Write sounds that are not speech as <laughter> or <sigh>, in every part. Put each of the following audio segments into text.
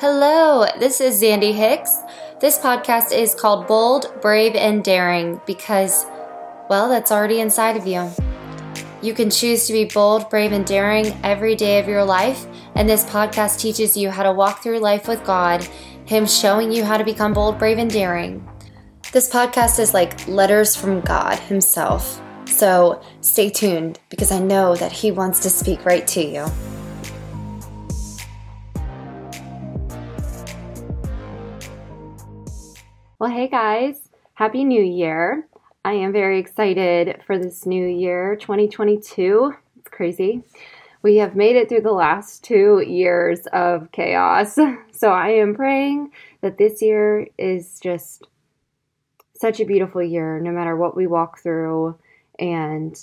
Hello, this is Zandy Hicks. This podcast is called Bold, Brave, and Daring because, well, that's already inside of you. You can choose to be bold, brave, and daring every day of your life, and this podcast teaches you how to walk through life with God, Him showing you how to become bold, brave, and daring. This podcast is like letters from God Himself. So stay tuned because I know that He wants to speak right to you. Well, hey guys, Happy New Year. I am very excited for this new year, 2022. It's crazy. We have made it through the last two years of chaos. <laughs> So I am praying that this year is just such a beautiful year, no matter what we walk through and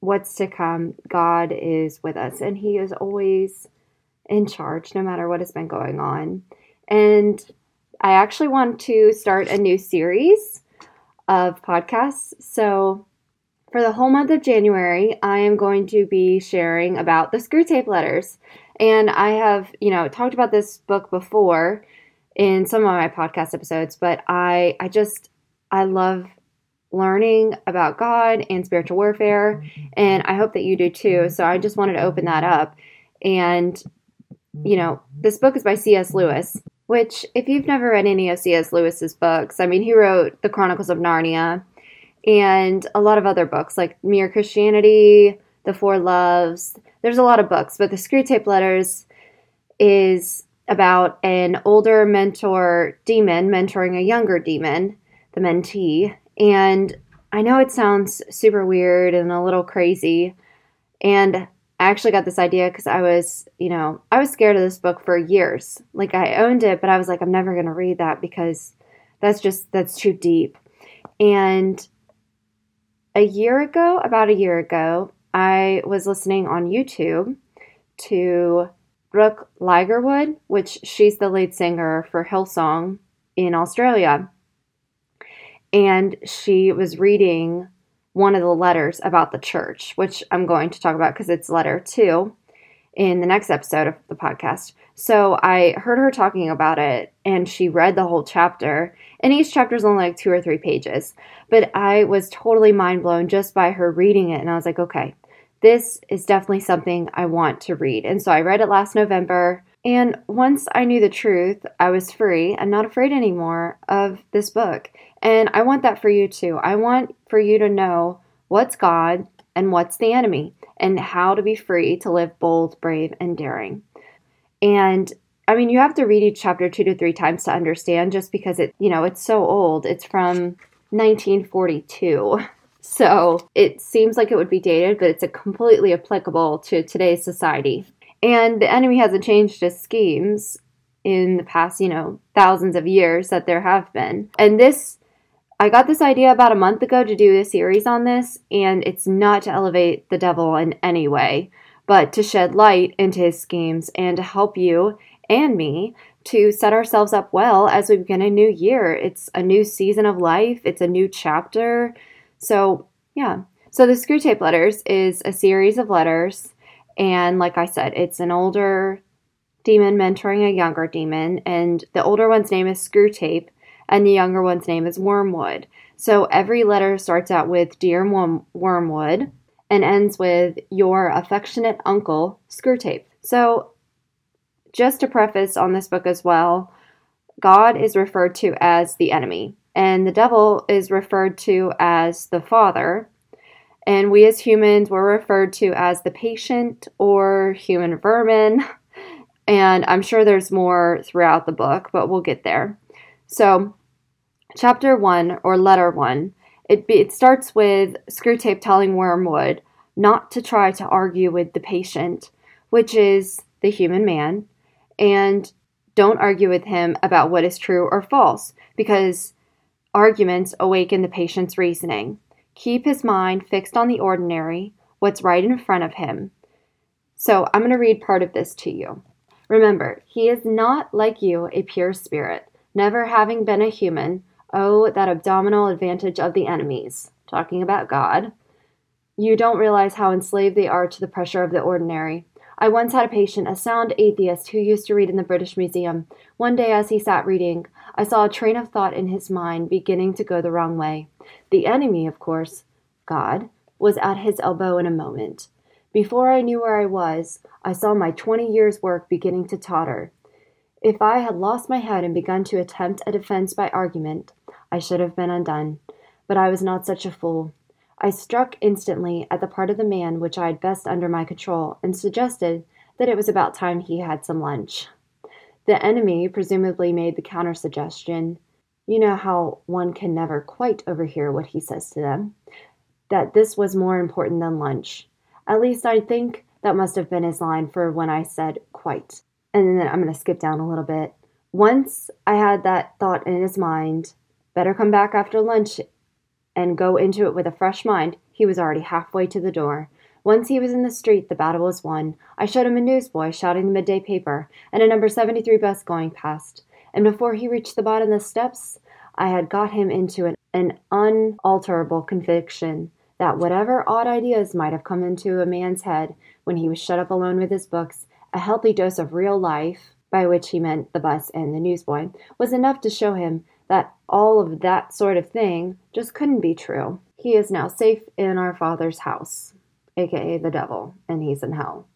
what's to come. God is with us, and He is always in charge, no matter what has been going on. And I actually want to start a new series of podcasts. So, for the whole month of January, I am going to be sharing about the Screwtape Letters. And I have, you know, talked about this book before in some of my podcast episodes, but I I just I love learning about God and spiritual warfare, and I hope that you do too. So I just wanted to open that up. And you know, this book is by C.S. Lewis, which, if you've never read any of C.S. Lewis's books, I mean, he wrote The Chronicles of Narnia and a lot of other books like Mere Christianity, The Four Loves. There's a lot of books, but The Screwtape Letters is about an older mentor demon mentoring a younger demon, the mentee. And I know it sounds super weird and a little crazy. And I actually got this idea because I was, you know, I was scared of this book for years. Like I owned it, but I was like, I'm never going to read that because that's just, that's too deep. And a year ago, about a year ago, I was listening on YouTube to Brooke Ligertwood, which she's the lead singer for Hillsong in Australia. And she was reading one of the letters about the church, which I'm going to talk about because it's letter two in the next episode of the podcast. So I heard her talking about it and she read the whole chapter. And each chapter is only like two or three pages. But I was totally mind blown just by her reading it. And I was like, okay, this is definitely something I want to read. And so I read it last November. And once I knew the truth, I was free and not afraid anymore of this book. And I want that for you too. I want for you to know what's God and what's the enemy and how to be free to live bold, brave, and daring. And I mean, you have to read each chapter two to three times to understand just because it, you know, it's so old. It's from 1942. <laughs> So it seems like it would be dated, but it's completely applicable to today's society. And the enemy hasn't changed his schemes in the past, you know, thousands of years that there have been. And this I got this idea about a month ago to do a series on this, and it's not to elevate the devil in any way, but to shed light into his schemes and to help you and me to set ourselves up well as we begin a new year. It's a new season of life, it's a new chapter. So, yeah. So, the Screwtape Letters is a series of letters, and like I said, it's an older demon mentoring a younger demon, and the older one's name is Screwtape and the younger one's name is Wormwood. So every letter starts out with Dear Wormwood and ends with Your affectionate uncle, Screwtape. So, just a preface on this book as well, God is referred to as the enemy, and the devil is referred to as the father. And we as humans were referred to as the patient or human vermin. <laughs> And I'm sure there's more throughout the book, but we'll get there. So, Chapter 1, or Letter 1, it, be, it starts with Screwtape telling Wormwood not to try to argue with the patient, which is the human man, and don't argue with him about what is true or false, because arguments awaken the patient's reasoning. Keep his mind fixed on the ordinary, what's right in front of him. So I'm going to read part of this to you. Remember, he is not like you, a pure spirit, never having been a human Oh, that abdominal advantage of the enemies. Talking about God. You don't realize how enslaved they are to the pressure of the ordinary. I once had a patient, a sound atheist, who used to read in the British Museum. One day, as he sat reading, I saw a train of thought in his mind beginning to go the wrong way. The enemy, of course, God, was at his elbow in a moment. Before I knew where I was, I saw my 20 years' work beginning to totter. If I had lost my head and begun to attempt a defense by argument, I should have been undone. But I was not such a fool. I struck instantly at the part of the man which I had best under my control, and suggested that it was about time he had some lunch. The enemy presumably made the counter suggestion you know how one can never quite overhear what he says to them that this was more important than lunch. At least I think that must have been his line for when I said quite. And then I'm going to skip down a little bit. Once I had that thought in his mind, better come back after lunch and go into it with a fresh mind, he was already halfway to the door. Once he was in the street, the battle was won. I showed him a newsboy shouting the midday paper and a number 73 bus going past. And before he reached the bottom of the steps, I had got him into an, an unalterable conviction that whatever odd ideas might have come into a man's head when he was shut up alone with his books, a healthy dose of real life, by which he meant the bus and the newsboy, was enough to show him that all of that sort of thing just couldn't be true. He is now safe in our Father's house, aka the devil, and he's in hell.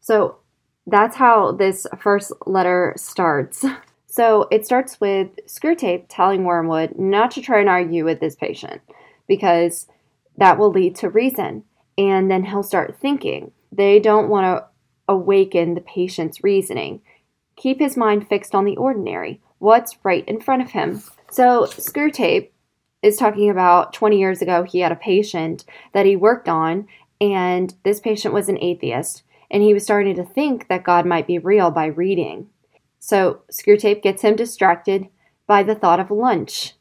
So that's how this first letter starts. So it starts with Screwtape telling Wormwood not to try and argue with this patient because that will lead to reason. And then he'll start thinking. They don't want to awaken the patient's reasoning. Keep his mind fixed on the ordinary what's right in front of him. So, Screwtape is talking about 20 years ago, he had a patient that he worked on, and this patient was an atheist, and he was starting to think that God might be real by reading. So, Screwtape gets him distracted by the thought of lunch.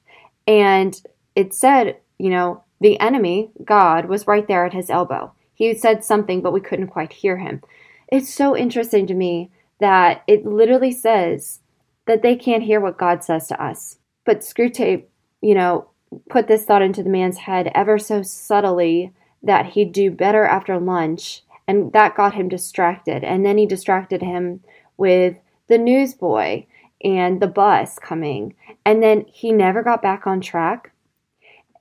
And it said, you know, the enemy, God, was right there at his elbow. He said something, but we couldn't quite hear him. It's so interesting to me that it literally says that they can't hear what God says to us. But Screwtape, you know, put this thought into the man's head ever so subtly that he'd do better after lunch, and that got him distracted. And then he distracted him with the newsboy and the bus coming. And then he never got back on track.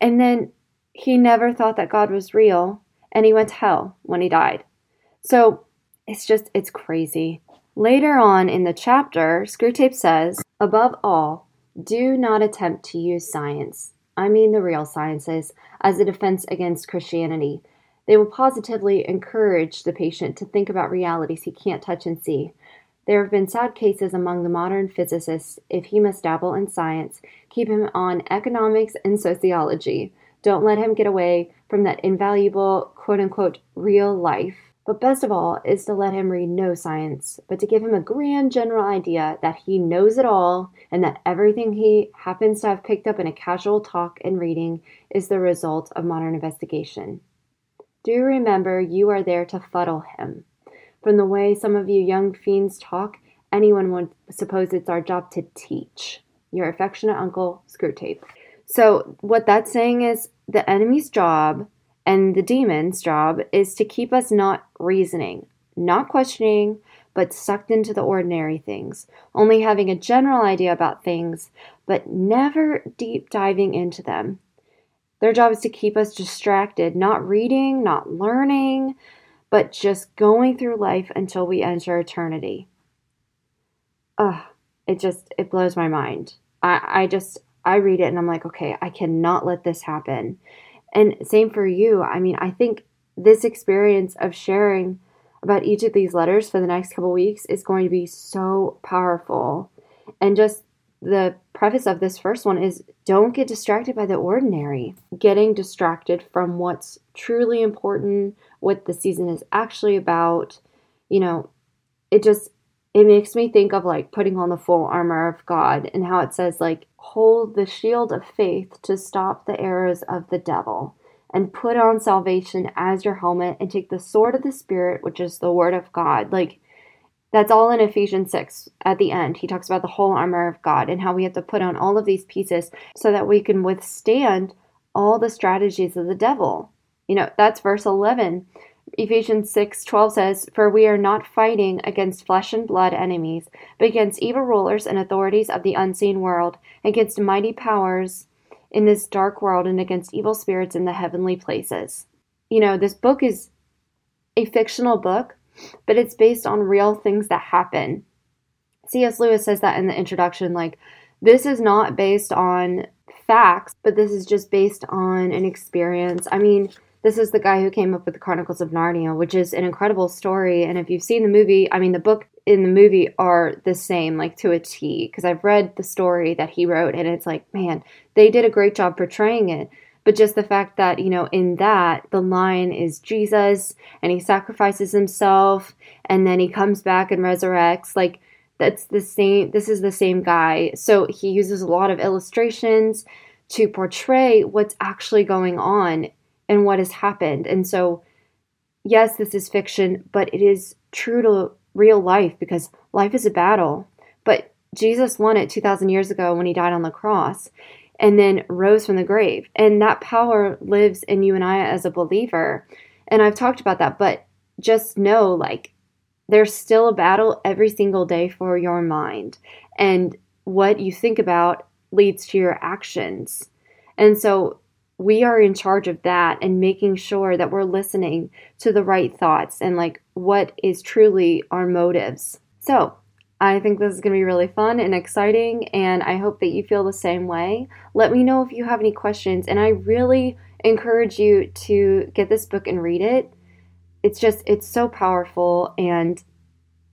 And then he never thought that God was real, and he went to hell when he died. So it's just, it's crazy. Later on in the chapter, Screwtape says, above all, do not attempt to use science, I mean the real sciences, as a defense against Christianity. They will positively encourage the patient to think about realities he can't touch and see. There have been sad cases among the modern physicists. If he must dabble in science, keep him on economics and sociology. Don't let him get away from that invaluable quote unquote real life but best of all is to let him read no science, but to give him a grand general idea that he knows it all and that everything he happens to have picked up in a casual talk and reading is the result of modern investigation. Do remember you are there to fuddle him. From the way some of you young fiends talk, anyone would suppose it's our job to teach. Your affectionate uncle, Screwtape. So, what that's saying is the enemy's job and the demon's job is to keep us not reasoning, not questioning, but sucked into the ordinary things, only having a general idea about things, but never deep diving into them. Their job is to keep us distracted, not reading, not learning, but just going through life until we enter eternity. Ugh, it just it blows my mind. I, I just I read it and I'm like, okay, I cannot let this happen. And same for you. I mean, I think this experience of sharing about each of these letters for the next couple weeks is going to be so powerful. And just the preface of this first one is don't get distracted by the ordinary. Getting distracted from what's truly important, what the season is actually about, you know, it just it makes me think of like putting on the full armor of God and how it says like hold the shield of faith to stop the arrows of the devil and put on salvation as your helmet and take the sword of the spirit which is the word of God like that's all in Ephesians 6 at the end. He talks about the whole armor of God and how we have to put on all of these pieces so that we can withstand all the strategies of the devil. You know, that's verse 11 Ephesians 6 12 says, For we are not fighting against flesh and blood enemies, but against evil rulers and authorities of the unseen world, against mighty powers in this dark world, and against evil spirits in the heavenly places. You know, this book is a fictional book, but it's based on real things that happen. C.S. Lewis says that in the introduction, like, this is not based on facts, but this is just based on an experience. I mean, this is the guy who came up with the Chronicles of Narnia, which is an incredible story. And if you've seen the movie, I mean, the book in the movie are the same, like to a T, because I've read the story that he wrote, and it's like, man, they did a great job portraying it. But just the fact that, you know, in that, the line is Jesus and he sacrifices himself and then he comes back and resurrects. Like, that's the same, this is the same guy. So he uses a lot of illustrations to portray what's actually going on and what has happened. And so, yes, this is fiction, but it is true to real life because life is a battle. But Jesus won it 2,000 years ago when he died on the cross and then rose from the grave. And that power lives in you and I as a believer. And I've talked about that, but just know like there's still a battle every single day for your mind. And what you think about leads to your actions. And so we are in charge of that and making sure that we're listening to the right thoughts and like what is truly our motives. So, I think this is going to be really fun and exciting, and I hope that you feel the same way. Let me know if you have any questions, and I really encourage you to get this book and read it. It's just, it's so powerful, and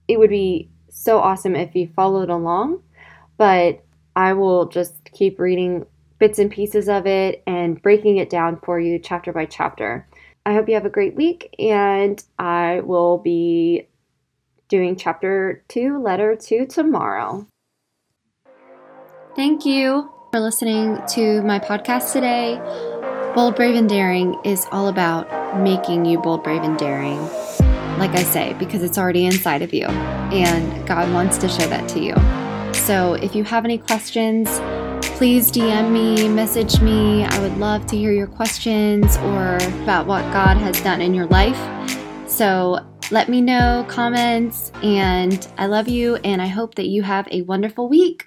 it would be so awesome if you followed along. But I will just keep reading bits and pieces of it and breaking it down for you chapter by chapter. I hope you have a great week, and I will be doing chapter two, letter two tomorrow. Thank you for listening to my podcast today. Bold, Brave, and Daring is all about making you bold, brave, and daring. Like I say, because it's already inside of you, and God wants to show that to you. So if you have any questions, please DM me, message me. I would love to hear your questions or about what God has done in your life. So let me know, comments, and I love you, and I hope that you have a wonderful week.